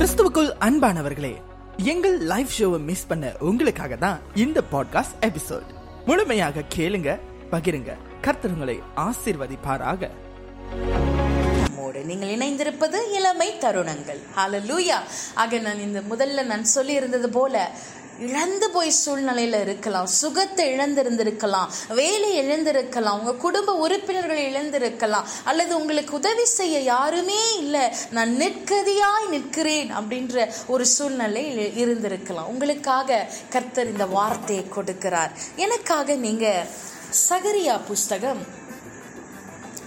கிறிஸ்துவுக்குள் அன்பானவர்களே எங்கள் லைவ் ஷோவை மிஸ் பண்ண உங்களுக்காக தான் இந்த பாட்காஸ்ட் எபிசோட் முழுமையாக கேளுங்க பகிருங்க. கர்த்தருங்களை ஆசிர்வதிப்பாராக. நம்மோடு நீங்கள் இணைந்திருப்பது இளமை தருணங்கள். ஹalleluya ஆக நான் இந்த முதல்ல நான் சொல்லி இருந்தது போல இழந்து போய் சூழ்நிலையில இருக்கலாம். சுகத்தை இழந்திருந்திருக்கலாம். வேலை இழந்திருக்கலாம். உங்க குடும்ப உறுப்பினர்கள் இழந்திருக்கலாம். அல்லது உங்களுக்கு உதவி செய்ய யாருமே இல்லை. நான் நிற்கதியாய் நிற்கிறேன் அப்படின்ற ஒரு சூழ்நிலை இருந்திருக்கலாம். உங்களுக்காக கர்த்தர் இந்த வார்த்தையை கொடுக்கிறார். எனக்காக நீங்க சகரியா புஸ்தகம்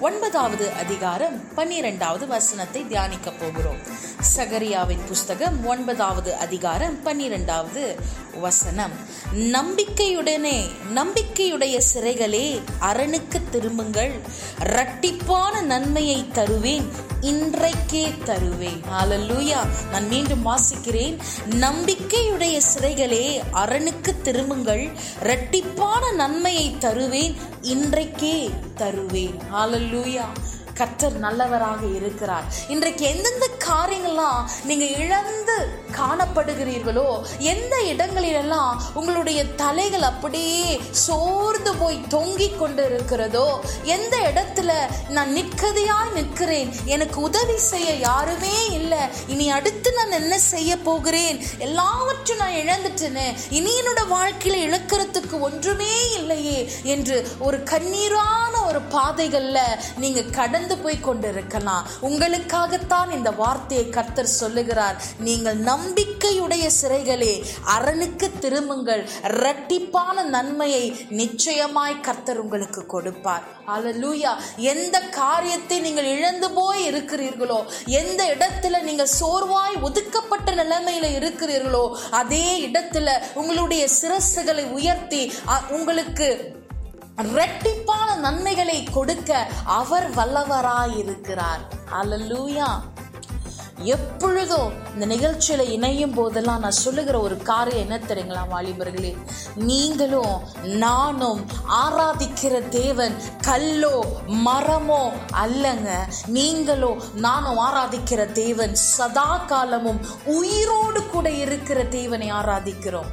ஒன்பதாவது அதிகாரம் பன்னிரெண்டாவது வசனத்தை தியானிக்க போகிறோம். சகரியாவின் புஸ்தகம் ஒன்பதாவது அதிகாரம் பன்னிரெண்டாவது வசனம். நம்பிக்கையுடனே நம்பிக்கையுடைய சிறைகளே அரணுக்கு திரும்புங்கள். இரட்டிப்பான நன்மையை தருவேன் இன்றைக்கே தருவேன். ஆலல்லூயா நான் மீண்டும் வாசிக்கிறேன். நம்பிக்கையுடைய சிறைகளே அரணுக்கு திரும்புங்கள். இரட்டிப்பான நன்மையை தருவேன் இன்றைக்கே தருவேன். ஹalleluya கர்த்தர் நல்லவராக இருக்கிறார். இன்றைக்கு எந்தெந்த காரியங்கள்லாம் நீங்க இழந்து காணப்படுகிறீர்களோ எந்த இடங்களிலெல்லாம் உங்களுடைய தலைகள் அப்படியே சோர்ந்து போய் தொங்கிக் கொண்டு இருக்கிறதோ எந்த இடத்துல நான் நிற்கதையாய் நிற்கிறேன் எனக்கு உதவி செய்ய யாருமே இல்லை இனி அடுத்து நான் என்ன செய்ய போகிறேன் எல்லாவற்றும் நான் இழந்துட்டேனே இனி என்னோட வாழ்க்கையில இழக்கிறதுக்கு ஒன்றுமே இல்லையே என்று ஒரு கண்ணீரான ஒரு பாதைகள்ல நீங்க கடந்து போய் கொண்டிருக்கலாம். உங்களுக்காகத்தான் இந்த வார்த்தையை கர்த்தர் சொல்லுகிறார். நீங்கள் நம்பிக்கையுடைய சிறைகளே அரணுக்கு திரும்புங்கள். இரட்டிப்பான நன்மையை நிச்சயமாய் கர்த்தர் உங்களுக்கு கொடுப்பார். அலலூயா எந்த காரியத்தை நீங்கள் இழந்து போய் இருக்கிறீர்களோ எந்த இடத்துல நீங்கள் சோர்வாய் ஒதுக்கப்பட்ட நிலைமையில இருக்கிறீர்களோ அதே இடத்துல உங்களுடைய சிரசுகளை உயர்த்தி உங்களுக்கு ரெட்டிப்பான நன்மைகளை கொடுக்க அவர் வல்லவராயிருக்கிறார். அலலூயா எப்பொழுதும் இந்த நிகழ்ச்சியில இணையும் போதெல்லாம் நான் சொல்லுகிற ஒரு காரியம் என்ன தெரியுங்களா வாலிபர்களே? நீங்களும் நானும் ஆராதிக்கிற தேவன் கல்லோ மரமோ அல்லங்க. நீங்களும் நானும் ஆராதிக்கிற தேவன் சதா காலமும் உயிரோடு கூட இருக்கிற தேவனை ஆராதிக்கிறோம்.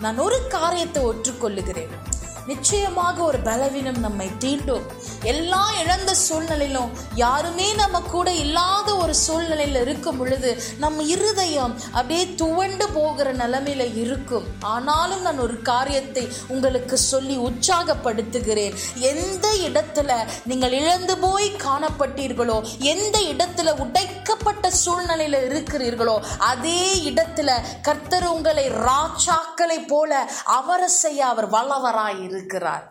நான் ஒரு காரியத்தை ஒற்றுக்கொள்ளுகிறேன். நிச்சயமாக ஒரு பலவீனம் நம்மை தீண்டும். எல்லா இழந்த சூழ்நிலையிலும் யாருமே நம்ம கூட இல்லாத ஒரு சூழ்நிலையில் இருக்கும் பொழுது நம்ம இருதயம் அப்படியே துவண்டு போகிற நிலைமையில இருக்கும். ஆனாலும் நான் ஒரு காரியத்தை உங்களுக்கு சொல்லி உற்சாகப்படுத்துகிறேன். எந்த இடத்துல நீங்கள் இழந்து போய் காணப்பட்டீர்களோ எந்த இடத்துல உடைக்கப்பட்ட சூழ்நிலையில இருக்கிறீர்களோ அதே இடத்துல கர்த்தர் உங்களை ராஜாக்களை போல அவரசைய செய்ய அவர் வல்லவராயிரு இருக்கிறார்.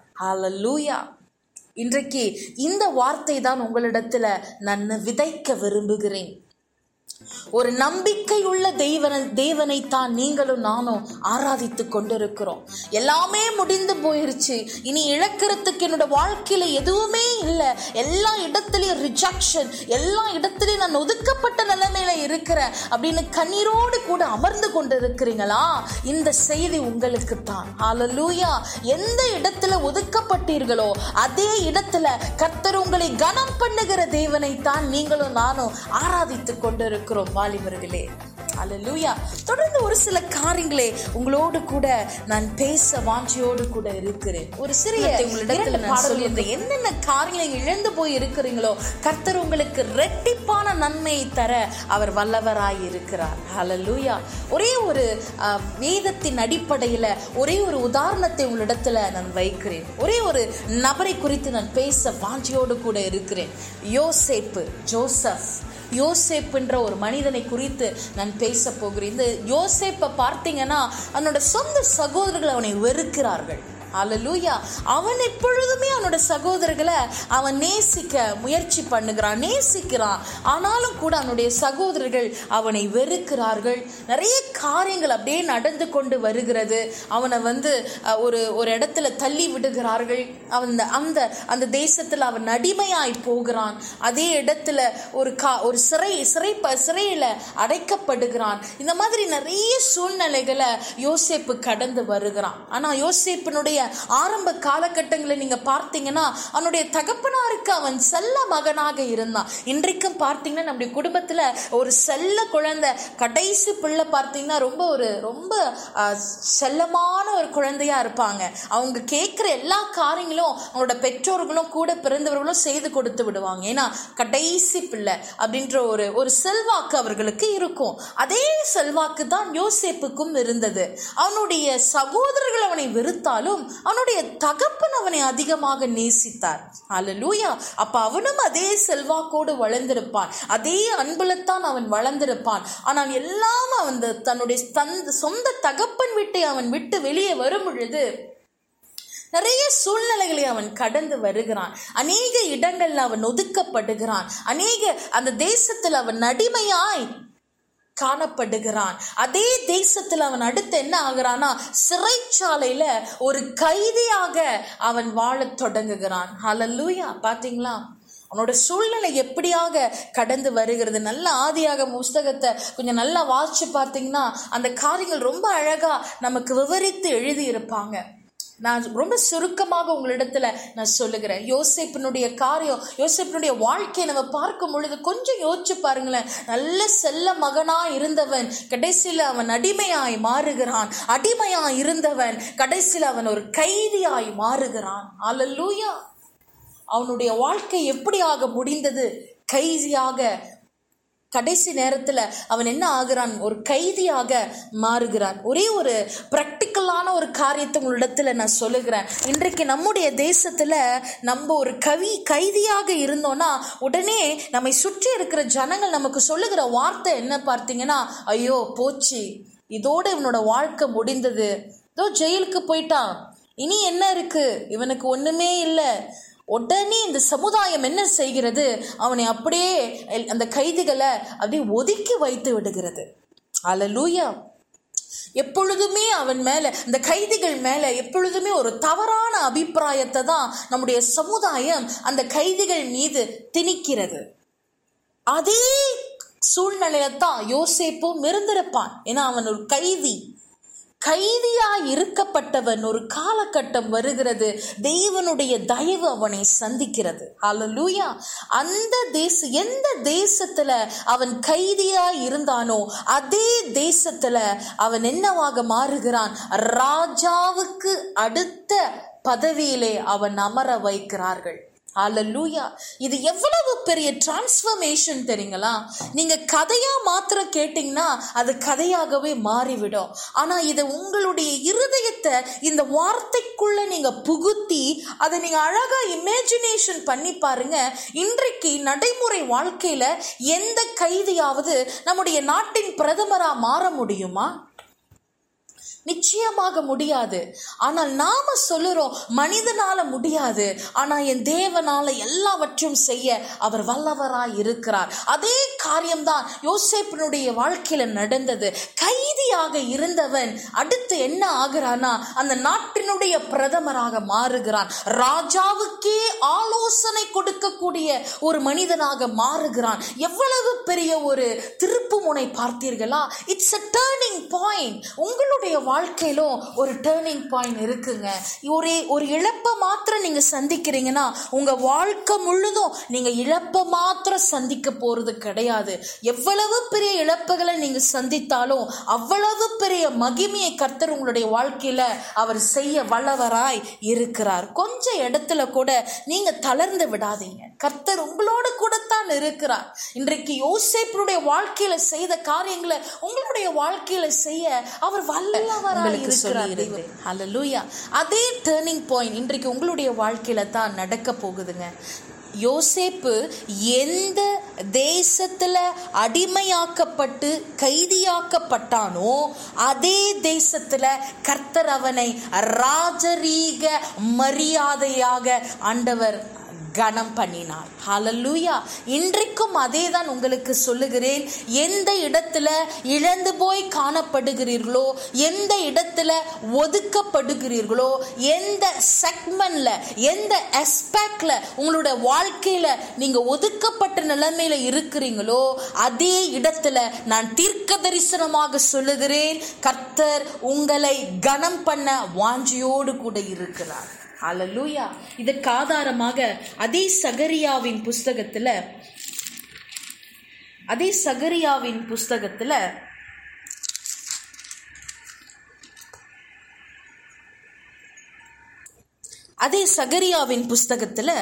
லூயா இன்றைக்கு இந்த வார்த்தை தான் உங்களிடத்துல நான் விதைக்க விரும்புகிறேன். ஒரு நம்பிக்கை உள்ள தெய்வன தேவனை தான் நீங்களும் நானும் ஆராதித்து கொண்டிருக்கிறோம். எல்லாமே முடிந்து போயிருச்சு. இனி இழக்கிறதுக்கு என்னோட வாழ்க்கையில எதுவுமே இல்லை. எல்லா இடத்துலயும் ரிஜெக்ஷன் எல்லா இடத்துலயும் நான் ஒதுக்கப்பட்ட நிலைமையில இருக்கிறேன் அப்படின்னு கண்ணீரோடு கூட அமர்ந்து கொண்டு இருக்கிறீங்களா இந்த செய்தி உங்களுக்கு தான் ஆலலூயா எந்த இடத்துல ஒதுக்கப்பட்டீர்களோ அதே இடத்துல கர்த்தர் உங்களை கனம் பண்ணுகிற தேவனை தான் நீங்களும் நானும் ஆராதித்து கொண்டிருக்கிறோம். வாலிபர்களே. அல்லேலூயா தொடர்ந்து ஒரு சில காரியங்களே உங்களோடு கூட நான் பேச வாஞ்சியோடு கூட இருக்கிறேன். ஒரு சிறிய உங்களிடத்துல என்னென்ன காரியங்களை இழந்து போய் இருக்கிறீங்களோ கர்த்தர் உங்களுக்கு ரெட்டிப்பான நன்மையை தர அவர் வல்லவராய் இருக்கிறார். ஹalleluya ஒரே ஒரு வேதத்தின் அடிப்படையில ஒரே ஒரு உதாரணத்தை உங்களிடத்துல நான் வைக்கிறேன். ஒரே ஒரு நபரை குறித்து நான் பேச வாஞ்சியோடு கூட இருக்கிறேன். யோசேப்பு ஜோசப். யோசேப்புன்ற ஒரு மனிதனை குறித்து நான் பேச போகிறேன் இந்த யோசேப்பை பார்த்தீங்கன்னா அவனோட சொந்த சகோதரர்கள் அவனை வெறுக்கிறார்கள். அலலூயா அவன் எப்பொழுதுமே அவனோட சகோதரர்களை அவன் நேசிக்க முயற்சி பண்ணுகிறான் நேசிக்கிறான். ஆனாலும் கூட அவனுடைய சகோதரர்கள் அவனை வெறுக்கிறார்கள். நிறைய காரியங்கள் அப்படியே நடந்து கொண்டு வருகிறது. அவனை வந்து ஒரு ஒரு இடத்துல தள்ளி விடுகிறார்கள். அவன் அந்த- அந்த அந்த அவன் அடிமையாய் போகிறான். அதே இடத்துல ஒரு கா ஒரு சிறை சிறை ப- அடைக்கப்படுகிறான். இந்த மாதிரி நிறைய சூழ்நிலைகளை யோசிப்பு கடந்து வருகிறான். ஆனால் யோசிப்பினுடைய ஆரம்ப காலகட்டங்களை நீங்கள் பார்த்தீங்கன்னா அவனுடைய தகப்பனாருக்கு அவன் செல்ல மகனாக இருந்தான். இன்றைக்கும் பார்த்தீங்கன்னா நம்முடைய குடும்பத்தில் ஒரு செல்ல குழந்தை கடைசி பிள்ளை பார்த்தீங்கன்னா ரொம்ப ஒரு ரொம்ப செல்லமான ஒரு குழந்தையா இருப்பாங்க. அவங்க கேட்குற எல்லா காரியங்களும் அவங்களோட பெற்றோர்களும் கூட பிறந்தவர்களும் செய்து கொடுத்து விடுவாங்க. ஏன்னா கடைசி பிள்ளை அப்படின்ற ஒரு ஒரு செல்வாக்கு அவர்களுக்கு இருக்கும். அதே செல்வாக்கு தான் யோசேப்புக்கும் இருந்தது. அவனுடைய சகோதரர்கள் அவனை வெறுத்தாலும் அவனுடைய தகப்பன் அவனை அதிகமாக நேசித்தார். அலலூயா அப்ப அவனும் அதே செல்வாக்கோடு வளர்ந்திருப்பான். அதே அன்புலத்தான் அவன் வளர்ந்திருப்பான். ஆனால் எல்லாம் அவன் தன்னுடைய தந்த சொந்த தகப்பன் வீட்டை அவன் விட்டு வெளியே வரும் பொழுது நிறைய சூழ்நிலைகளை அவன் கடந்து வருகிறான். அநேக இடங்கள்ல அவன் ஒதுக்கப்படுகிறான். அநேக அந்த தேசத்தில் அவன் அடிமையாய் காணப்படுகிறான். அதே தேசத்தில் அவன் அடுத்து என்ன ஆகுறானா சிறைச்சாலையில ஒரு கைதியாக அவன் வாழத் தொடங்குகிறான். ஹலல்லூயா பாத்தீங்களா? அவனோட சூழ்நிலை எப்படியாக கடந்து வருகிறது? நல்ல ஆதியாக புஸ்தகத்தை கொஞ்சம் நல்லா வாசிச்சு பார்த்தீங்கன்னா அந்த காரியங்கள் ரொம்ப அழகா நமக்கு விவரித்து எழுதியிருப்பாங்க. நான் ரொம்ப சுருக்கமாக உங்களிடத்துல நான் சொல்லுகிறேன். யோசேப்பினுடைய காரியம் யோசேப்பினுடைய வாழ்க்கையை நம்ம பார்க்கும் பொழுது கொஞ்சம் யோசிச்சு பாருங்களேன். நல்ல செல்ல மகனா இருந்தவன் கடைசியில் அவன் அடிமையாய் மாறுகிறான். அடிமையாய் இருந்தவன் கடைசியில் அவன் ஒரு கைதியாய் மாறுகிறான். அல்லூயா அவனுடைய வாழ்க்கை எப்படியாக முடிந்தது? கைதியாக கடைசி நேரத்தில் அவன் என்ன ஆகிறான்? ஒரு கைதியாக மாறுகிறான். ஒரே ஒரு ப்ராக்டிக்கலான ஒரு காரியத்தை உங்களிடத்தில் நான் சொல்லுகிறேன். இன்றைக்கு நம்முடைய தேசத்தில் நம்ம ஒரு கவி கைதியாக இருந்தோன்னா உடனே நம்மை சுற்றி இருக்கிற ஜனங்கள் நமக்கு சொல்லுகிற வார்த்தை என்ன பார்த்தீங்கன்னா ஐயோ போச்சு. இதோட இவனோட வாழ்க்கை முடிந்தது. இதோ ஜெயிலுக்கு போயிட்டான். இனி என்ன இருக்கு? இவனுக்கு ஒன்றுமே இல்லை. உடனே இந்த சமுதாயம் என்ன செய்கிறது? அவனை அப்படியே எல்- அந்த கைதிகளை அப்படியே ஒதுக்கி வைத்து விடுகிறது. அலலூயா. எப்பொழுதுமே அவன் மேல இந்த கைதிகள் மேல எப்பொழுதுமே ஒரு தவறான அபிப்பிராயத்தை தான் நம்முடைய சமுதாயம் அந்த கைதிகள் மீது திணிக்கிறது. அதே சூழ்நிலையில தான் யோசேப்பும் இருந்திருப்பான். ஏன்னா அவன் ஒரு கைதி. கைதியா இருக்கப்பட்டவன் ஒரு காலகட்டம் வருகிறது. தேவனுடைய தயவு அவனை சந்திக்கிறது. அலலூயா அந்த தேச எந்த தேசத்துல அவன் கைதியா இருந்தானோ அதே தேசத்துல அவன் என்னவாக மாறுகிறான்? ராஜாவுக்கு அடுத்த பதவியிலே அவன் அமர வைக்கிறார்கள். அல்லூயா இது எவ்வளவு பெரிய டிரான்ஸ்ஃபர்மேஷன் தெரியுங்களா? நீங்க கதையா மாத்திரம் கேட்டீங்கன்னா அது கதையாகவே மாறிவிடும். ஆனா இது உங்களுடைய இருதயத்தை இந்த வார்த்தைக்குள்ள நீங்க புகுத்தி அதை நீங்க அழகா இமேஜினேஷன் பண்ணி பாருங்க. இன்றைக்கு நடைமுறை வாழ்க்கையில எந்த கைதியாவது நம்முடைய நாட்டின் பிரதமரா மாற முடியுமா? நிச்சயமாக முடியாது. ஆனால் நாம சொல்லுறோம் மனிதனால முடியாது. ஆனா என் தேவனால எல்லாவற்றையும் செய்ய அவர் வல்லவராய் இருக்கிறார். அதே காரியம்தான் யோசேப்பினுடைய வாழ்க்கையில நடந்தது. கைதியாக இருந்தவன் அடுத்து என்ன ஆகிறானா அந்த நாட்டினுடைய பிரதமராக மாறுகிறான். ராஜாவுக்கே ஆலோசனை கொடுக்கக்கூடிய ஒரு மனிதனாக மாறுகிறான். எவ்வளவு பெரிய ஒரு திருப்பு முனை பார்த்தீர்களா? இட்ஸ் a டேர்னிங் பாயிண்ட் உங்களுடைய வாழ்க்கையிலும் ஒரு டேர்னிங் பாயிண்ட் இருக்குங்க. ஒரு ஒரு இழப்பை மாத்திரம் நீங்க சந்திக்கிறீங்கன்னா உங்க வாழ்க்கை முழுதும் நீங்க இழப்பை மாத்திரம் சந்திக்க போறது கிடையாது. எவ்வளவு பெரிய இழப்புகளை நீங்க சந்தித்தாலும் அவ்வளவு பெரிய மகிமையை கர்த்தர் உங்களுடைய வாழ்க்கையில அவர் செய்ய வல்லவராய் இருக்கிறார். கொஞ்சம் இடத்துல கூட நீங்க தளர்ந்து விடாதீங்க. கர்த்தர் உங்களோடு கூடத்தான் இருக்கிறார். இன்றைக்கு யோசிப்பினுடைய வாழ்க்கையில செய்த காரியங்களை உங்களுடைய வாழ்க்கையில செய்ய அவர் ஹalleluya அதே டேர்னிங் பாயிண்ட் இன்றைக்கு உங்களுடைய வாழ்க்கையில தான் நடக்க போகுதுங்க. யோசேப்பு எந்த தேசத்துல அடிமையாக்கப்பட்டு கைதியாக்கப்பட்டானோ அதே தேசத்துல கர்த்தர் அவனை ராஜரீக மரியாதையாக ஆண்டவர் கனம் பண்ணினார் ஹாலல்லூயா இன்றைக்கும் அதே தான் உங்களுக்கு சொல்லுகிறேன். எந்த இடத்துல இழந்து போய் காணப்படுகிறீர்களோ எந்த இடத்துல ஒதுக்கப்படுகிறீர்களோ எந்த செக்மெண்ட்ல எந்த எஸ்பெக்ட்ல உங்களோட வாழ்க்கையில நீங்க ஒதுக்கப்பட்ட நிலைமையில இருக்கிறீங்களோ அதே இடத்துல நான் தீர்க்க தரிசனமாக சொல்லுகிறேன். கர்த்தர் உங்களை கனம் பண்ண வாஞ்சியோடு கூட இருக்கிறார். அலலூயா இதற்கு ஆதாரமாக அதே சகரியாவின் புஸ்தகத்தில் அதே சகரியாவின் புஸ்தகத்தில் அதே சகரியாவின் புஸ்தகத்தில்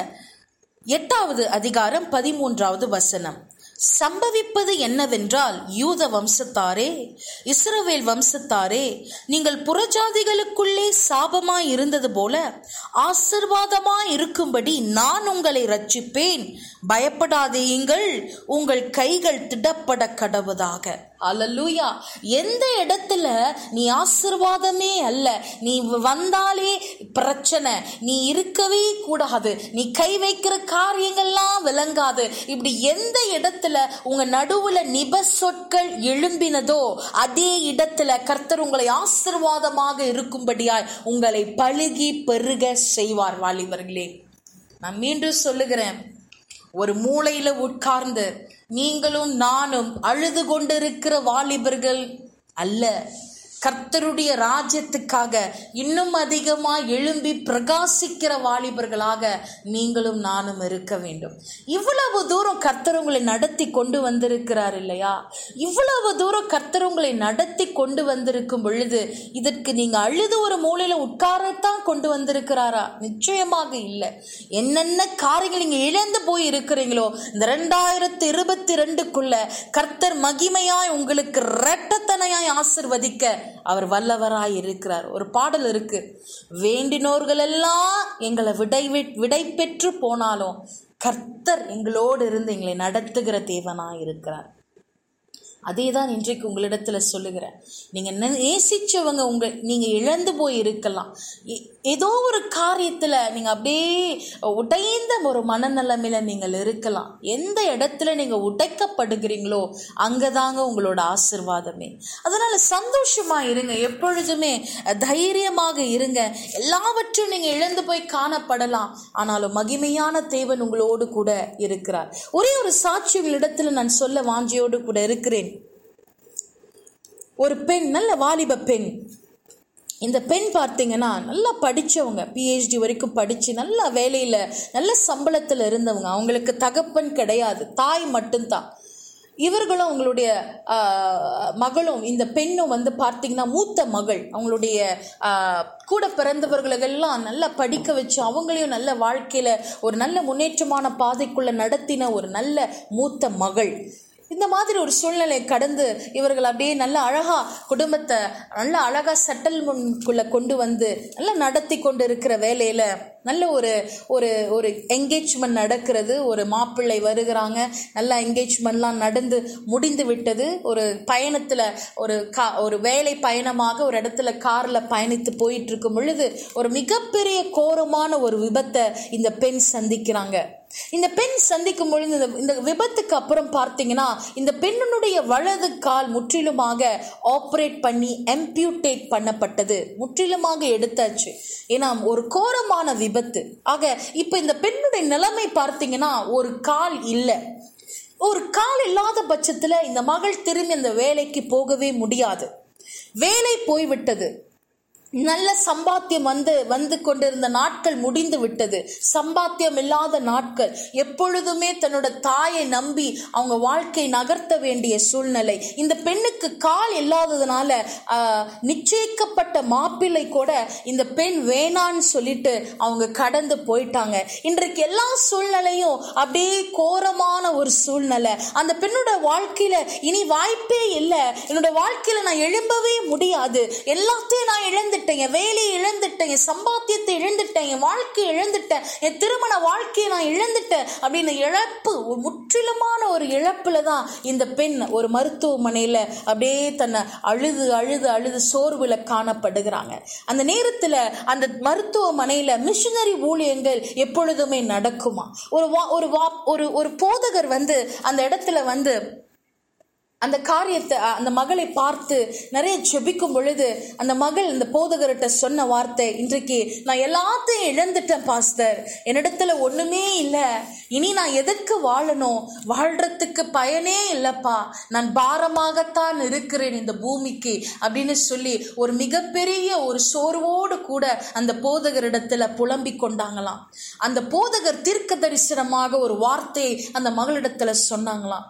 எட்டாவது அதிகாரம் பதிமூன்றாவது வசனம். சம்பவிப்பது என்னவென்றால் யூத வம்சத்தாரே இஸ்ரவேல் வம்சத்தாரே நீங்கள் புறஜாதிகளுக்குள்ளே சாபமாய் இருந்தது போல ஆசிர்வாதமாய் இருக்கும்படி நான் உங்களை ரட்சிப்பேன் பயப்படாதேயுங்கள் உங்கள் கைகள் திடப்பட கடவுதாக அல்லூயா எந்த இடத்துல நீ ஆசிர்வாதமே அல்ல நீ வந்தாலே பிரச்சனை நீ இருக்கவே கூடாது நீ கை வைக்கிற காரியங்கள்லாம் விளங்காது. இப்படி எந்த இடத்துல உங்க நடுவுல நிப சொற்கள் எழும்பினதோ அதே இடத்துல கர்த்தர் உங்களை ஆசிர்வாதமாக இருக்கும்படியாய் உங்களை பழுகி பெருக செய்வார் வாலிபர்களே. நான் மீண்டும் சொல்லுகிறேன் ஒரு மூளையில உட்கார்ந்து நீங்களும் நானும் அழுது கொண்டிருக்கிற வாலிபர்கள் அல்ல. கர்த்தருடைய ராஜ்யத்துக்காக இன்னும் அதிகமாக எழும்பி பிரகாசிக்கிற வாலிபர்களாக நீங்களும் நானும் இருக்க வேண்டும். இவ்வளவு தூரம் கர்த்தர் உங்களை நடத்தி கொண்டு வந்திருக்கிறார் இல்லையா? இவ்வளவு தூரம் கர்த்தர் உங்களை நடத்தி கொண்டு வந்திருக்கும் பொழுது இதற்கு நீங்க அழுது ஒரு மூலையில உட்காரத்தான் கொண்டு வந்திருக்கிறாரா? நிச்சயமாக இல்லை. என்னென்ன காரியங்கள் நீங்க இழந்து போய் இருக்கிறீங்களோ இந்த ரெண்டாயிரத்தி இருபத்தி ரெண்டுக்குள்ள கர்த்தர் மகிமையாய் உங்களுக்கு ரெட்டத்தனையாய் ஆசிர்வதிக்க அவர் வல்லவராய் இருக்கிறார். ஒரு பாடல் இருக்கு. வேண்டினோர்கள் எல்லாம் எங்களை விடை விடை பெற்று போனாலும் கர்த்தர் எங்களோடு இருந்து எங்களை நடத்துகிற தேவனாய் இருக்கிறார். அதே தான் இன்றைக்கு உங்களிடத்துல சொல்லுகிறேன். நீங்க நே- நேசிச்சவங்க உங்க நீங்க இழந்து போய் இருக்கலாம் ஏதோ ஒரு காரியத்தில் நீங்கள் அப்படியே உடைந்த ஒரு மனநிலைமையில் நீங்கள் இருக்கலாம். எந்த இடத்துல நீங்கள் உடைக்கப்படுகிறீங்களோ அங்கதாங்க உங்களோட ஆசிர்வாதமே. அதனால் சந்தோஷமாக இருங்க. எப்பொழுதுமே தைரியமாக இருங்க. எல்லாவற்றையும் நீங்கள் இழந்து போய் காணப்படலாம். ஆனாலும் மகிமையான தேவன் உங்களோடு கூட இருக்கிறார். ஒரே ஒரு சாட்சி உங்களிடத்தில் நான் சொல்ல வாஞ்சியோடு கூட இருக்கிறேன். ஒரு பெண் நல்ல வாலிப பெண். இந்த பெண் பார்த்தீங்கன்னா நல்லா படித்தவங்க பிஹெச்டி வரைக்கும் படித்து நல்ல வேலையில் நல்ல சம்பளத்தில் இருந்தவங்க. அவங்களுக்கு தகப்பன் கிடையாது தாய் மட்டும்தான். இவர்களும் அவங்களுடைய மகளும் இந்த பெண்ணும் வந்து பார்த்தீங்கன்னா மூத்த மகள். அவங்களுடைய கூட பிறந்தவர்களெல்லாம் நல்லா படிக்க வச்சு அவங்களையும் நல்ல வாழ்க்கையில் ஒரு நல்ல முன்னேற்றமான பாதைக்குள்ளே நடத்தின ஒரு நல்ல மூத்த மகள். இந்த மாதிரி ஒரு சூழ்நிலை கடந்து இவர்கள் அப்படியே நல்ல அழகா குடும்பத்தை நல்ல அழகா செட்டில்மெண்ட்குள்ள கொண்டு வந்து நல்லா நடத்தி கொண்டு இருக்கிற வேலையில நல்ல ஒரு ஒரு ஒரு என்கேஜ்மெண்ட் நடக்கிறது. ஒரு மாப்பிள்ளை வருகிறாங்க. நல்ல என்கேஜ்மெண்ட்லாம் நடந்து முடிந்து விட்டது. ஒரு பயணத்தில் ஒரு கா ஒரு வேலை பயணமாக ஒரு இடத்துல காரில் பயணித்து போயிட்டு இருக்கும் பொழுது ஒரு மிகப்பெரிய கோரமான ஒரு விபத்தை இந்த பெண் சந்திக்கிறாங்க. இந்த பெண் சந்திக்கும் பொழுது இந்த- இந்த விபத்துக்கு அப்புறம் பார்த்தீங்கன்னா இந்த பெண்ணினுடைய வலது கால் முற்றிலுமாக ஆப்ரேட் பண்ணி எம்பியூட்டேட் பண்ணப்பட்டது. முற்றிலுமாக எடுத்தாச்சு. ஏன்னா ஒரு கோரமான விபத்து ஆக இப்ப இந்த பெண்ணுடைய நிலைமை பார்த்தீங்கன்னா ஒரு கால் இல்லை. ஒரு கால் இல்லாத பட்சத்துல இந்த மகள் திரும்பி அந்த வேலைக்கு போகவே முடியாது. வேலை போய்விட்டது. நல்ல சம்பாத்தியம் வந்து வந்து கொண்டிருந்த நாட்கள் முடிந்து விட்டது. சம்பாத்தியம் இல்லாத நாட்கள். எப்பொழுதுமே தன்னோட தாயை நம்பி அவங்க வாழ்க்கை நகர்த்த வேண்டிய சூழ்நிலை. இந்த பெண்ணுக்கு கால் இல்லாததுனால நிச்சயிக்கப்பட்ட மாப்பிள்ளை கூட இந்த பெண் வேணான்னு சொல்லிட்டு அவங்க கடந்து போயிட்டாங்க. இன்றைக்கு எல்லா சூழ்நிலையும் அப்படியே கோரமான ஒரு சூழ்நிலை. அந்த பெண்ணோட வாழ்க்கையில இனி வாய்ப்பே இல்லை. என்னோட வாழ்க்கையில நான் எழும்பவே முடியாது. எல்லாத்தையும் நான் இழந்துட்டேன். என் வேலையை இழந்துட்டேன். என் சம்பாத்தியத்தை இழந்துட்டேன். என் வாழ்க்கையை இழந்துட்டேன். என் திருமண வாழ்க்கையை நான் இழந்துட்டேன் அப்படின்னு இழப்பு ஒரு முற்றிலுமான ஒரு இழப்புல தான் இந்த பெண் ஒரு மருத்துவமனையில அப்படியே தன்னை அழுது அழுது அழுது சோர்வுல காணப்படுகிறாங்க. அந்த நேரத்துல அந்த மருத்துவமனையில மிஷினரி ஊழியங்கள் எப்பொழுதுமே நடக்குமா? ஒரு வா ஒரு வா ஒரு ஒரு போதகர் வந்து அந்த இடத்துல வந்து அந்த காரியத்தை அந்த மகளை பார்த்து நிறைய செபிக்கும் பொழுது அந்த மகள் இந்த போதகர்கிட்ட சொன்ன வார்த்தை இன்றைக்கு நான் எல்லாத்தையும் இழந்துட்டேன் பாஸ்தர் என்னிடத்துல ஒண்ணுமே இல்லை. இனி நான் எதுக்கு வாழணும் வாழ்றதுக்கு பயனே இல்லைப்பா. நான் பாரமாகத்தான் இருக்கிறேன் இந்த பூமிக்கு அப்படின்னு சொல்லி ஒரு மிகப்பெரிய ஒரு சோர்வோடு கூட அந்த போதகரிடத்துல புலம்பிக் கொண்டாங்களாம். அந்த போதகர் தீர்க்க தரிசனமாக ஒரு வார்த்தையை அந்த மகளிடத்துல சொன்னாங்களாம்.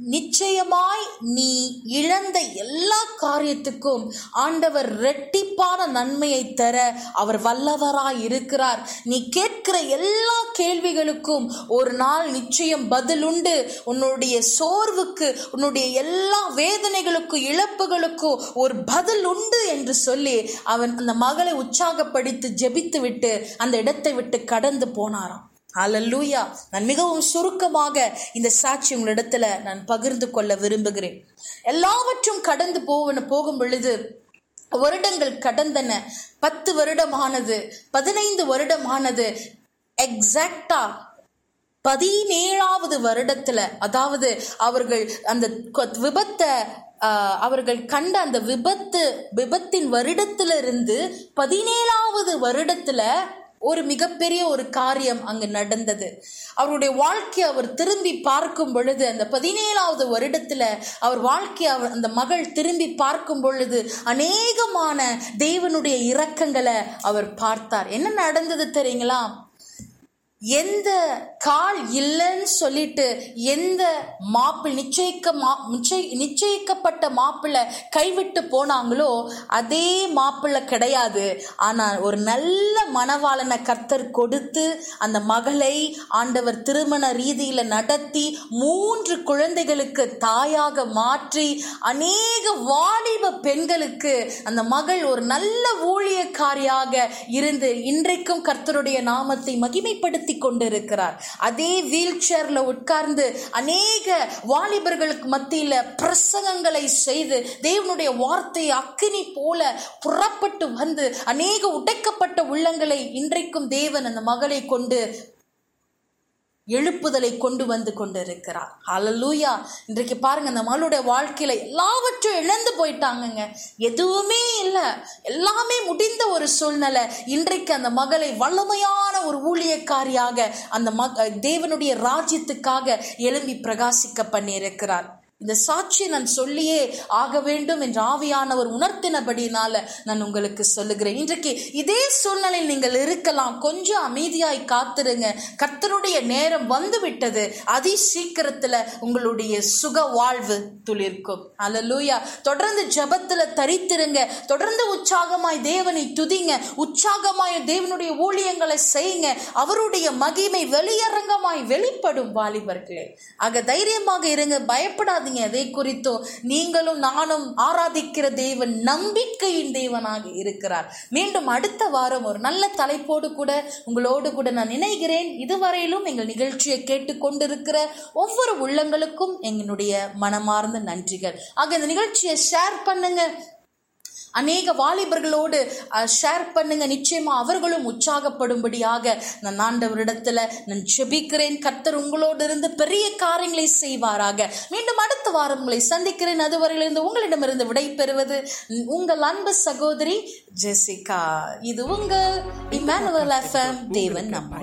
நிச்சயமாய் நீ இழந்த எல்லா காரியத்துக்கும் ஆண்டவர் ரெட்டிப்பான நன்மையை தர அவர் வல்லவராய் இருக்கிறார். நீ கேட்கிற எல்லா கேள்விகளுக்கும் ஒரு நாள் நிச்சயம் பதில் உண்டு. உன்னுடைய சோர்வுக்கு உன்னுடைய எல்லா வேதனைகளுக்கும் இழப்புகளுக்கும் ஒரு பதில் உண்டு என்று சொல்லி அவன் அந்த மகளை உற்சாகப்படுத்தி ஜெபித்து விட்டு அந்த இடத்தை விட்டு கடந்து போனாராம். ஹலல்லூயா நான் மிகவும் சுருக்கமாக இந்த சாட்சி உங்களிடத்துல நான் பகிர்ந்து கொள்ள விரும்புகிறேன். எல்லாவற்றும் கடந்து போவன போகும் பொழுது வருடங்கள் கடந்தன. பத்து வருடமானது பதினைந்து வருடமானது எக்ஸாக்டா பதினேழாவது வருடத்துல அதாவது அவர்கள் அந்த விபத்தை அவர்கள் கண்ட அந்த விபத்து விபத்தின் வருடத்திலிருந்து பதினேழாவது வருடத்துல ஒரு மிகப்பெரிய ஒரு காரியம் அங்கு நடந்தது. அவருடைய வாழ்க்கையை அவர் திரும்பி பார்க்கும் பொழுது அந்த பதினேழாவது வருடத்துல அவர் வாழ்க்கையை அவர் அந்த மகள் திரும்பி பார்க்கும் பொழுது அநேகமான தேவனுடைய இரக்கங்களை அவர் பார்த்தார். என்ன நடந்தது தெரியுங்களா? எந்த கால் இல்லைன்னு சொல்லிட்டு எந்த மாப்பிள் நிச்சயிக்க மா நிச்சய நிச்சயிக்கப்பட்ட மாப்பிள்ளை கைவிட்டு போனாங்களோ அதே மாப்பிள்ளை கிடையாது. ஆனால் ஒரு நல்ல மணவாளனை கர்த்தர் கொடுத்து அந்த மகளை ஆண்டவர் திருமண ரீதியில் நடத்தி மூன்று குழந்தைகளுக்கு தாயாக மாற்றி அநேக வாலிப பெண்களுக்கு அந்த மகள் ஒரு நல்ல ஊழியக்காரியாக இருந்து இன்றைக்கும் கர்த்தருடைய நாமத்தை மகிமைப்படுத்தி கொண்டிருக்கிறார் அதே வீல் சேர்ல உட்கார்ந்து அநேக வாலிபர்களுக்கு மத்தியில பிரசங்கங்களை செய்து தேவனுடைய வார்த்தை அக்கினி போல புறப்பட்டு வந்து அநேக உடைக்கப்பட்ட உள்ளங்களை இன்றைக்கும் தேவன் அந்த மகளை கொண்டு எழுப்புதலை கொண்டு வந்து கொண்டிருக்கிறார். அலலூயா இன்றைக்கு பாருங்க அந்த மகளுடைய வாழ்க்கையில எல்லாவற்றும் இழந்து போயிட்டாங்கங்க. எதுவுமே இல்லை. எல்லாமே முடிந்த ஒரு சூழ்நிலை. இன்றைக்கு அந்த மகளை வல்லமையான ஒரு ஊழியக்காரியாக அந்த மக தேவனுடைய ராஜ்யத்துக்காக எழும்பி பிரகாசிக்க பண்ணியிருக்கிறார். இந்த சாட்சியை நான் சொல்லியே ஆக வேண்டும் என்று ஆவியானவர் உணர்த்தினபடினால நான் உங்களுக்கு சொல்லுகிறேன். இன்றைக்கு இதே சூழ்நிலையில் நீங்கள் இருக்கலாம். கொஞ்சம் அமைதியாய் காத்துருங்க. கர்த்தருடைய நேரம் வந்து விட்டது அதி சீக்கிரத்துல உங்களுடைய சுக வாழ்வு துளிர்க்கும். அலலூயா தொடர்ந்து ஜபத்துல தரித்திருங்க. தொடர்ந்து உற்சாகமாய் தேவனை துதிங்க. உற்சாகமாய் தேவனுடைய ஊழியங்களை செய்யுங்க. அவருடைய மகிமை வெளியரங்கமாய் வெளிப்படும் வாலிபர்களே. ஆக தைரியமாக இருங்க. பயப்படாதீங்க எதை குறித்தோ நீங்களும் நானும் ஆராதிக்கிற தேவன் நம்பிக்கையின் தேவனாக இருக்கிறார். மீண்டும் அடுத்த வாரம் ஒரு நல்ல தலைப்போடு கூட உங்களோடு கூட நான் நினைகிறேன் இதுவரையிலும் எங்கள் நிகழ்ச்சியை கேட்டுக்கொண்டிருக்கிற ஒவ்வொரு உள்ளங்களுக்கும் எங்களுடைய மனமார்ந்த நன்றிகள். ஆக இந்த நிகழ்ச்சியை ஷேர் பண்ணுங்க. அநேக வாலிபர்களோடு ஷேர் பண்ணுங்க. நிச்சயமா அவர்களும் உற்சாகப்படும்படியாக நான் ஆண்டவரிடத்துல நான் ஜெபிக்கிறேன். கர்த்தர் உங்களோடு இருந்து பெரிய காரியங்களை செய்வாராக. மீண்டும் அடுத்த வாரம் உங்களை சந்திக்கிறேன். அதுவரையிலிருந்து உங்களிடமிருந்து விடை பெறுவது உங்கள் அன்பு சகோதரி ஜெசிகா. இது உங்கள் இமானுவல் எஃப்எம் தேவன் நம்ம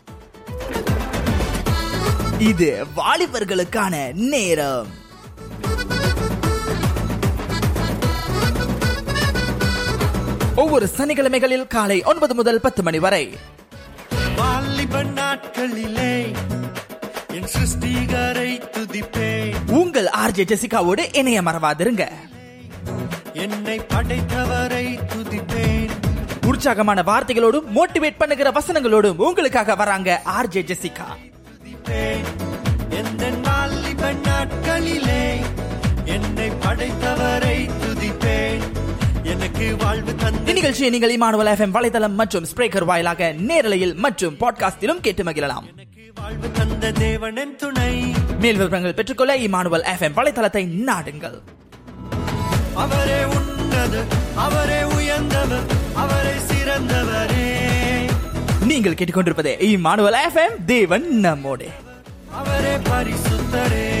இது வாலிபர்களுக்கான நேரம். ஒவ்வொரு சனிக்கிழமைகளில் காலை ஒன்பது முதல் பத்து மணி வரை. வாலிப நாட்களிலே என் சிருஷ்டிகரை துதிப்பேன். உங்கள் ஆர்ஜே ஜெசிகாவோடு இணைய மறவாதிருங்க. என்னை படைத்தவரை துதிப்பேன். உற்சாகமான வார்த்தைகளோடும் மோட்டிவேட் பண்ணுகிற வசனங்களோடும் உங்களுக்காக வராங்க ஆர்ஜே ஜெசிகா. துதிப்பேன் எந்த வாலிப நாட்களிலே என்னை படைத்தவரை துதிப்பேன். எனக்கு வாழ்வு தந்த இந்நிகழ்ச்சியை நீங்கள் இமானுவல் எஃப்எம் வலைதளம் மற்றும் ஸ்பிரேக்கர் வாயிலாக நேரலையில் மற்றும் பாட்காஸ்டிலும் கேட்டு மகிழலாம். வாழ்வு தந்த தேவனின் துணை. மேல் விவரங்கள் பெற்றுக்கொள்ள இமானுவல் எஃப்எம் வலைதளத்தை நாடுங்கள். அவரே உன்னது அவரே உயர்ந்தவர் அவரே சிறந்தவரே நீங்கள் கேட்டுக்கொண்டிருப்பது இமானுவல் எஃப்எம் தேவன் நம்மோடு. அவரே பரிசுத்தரே.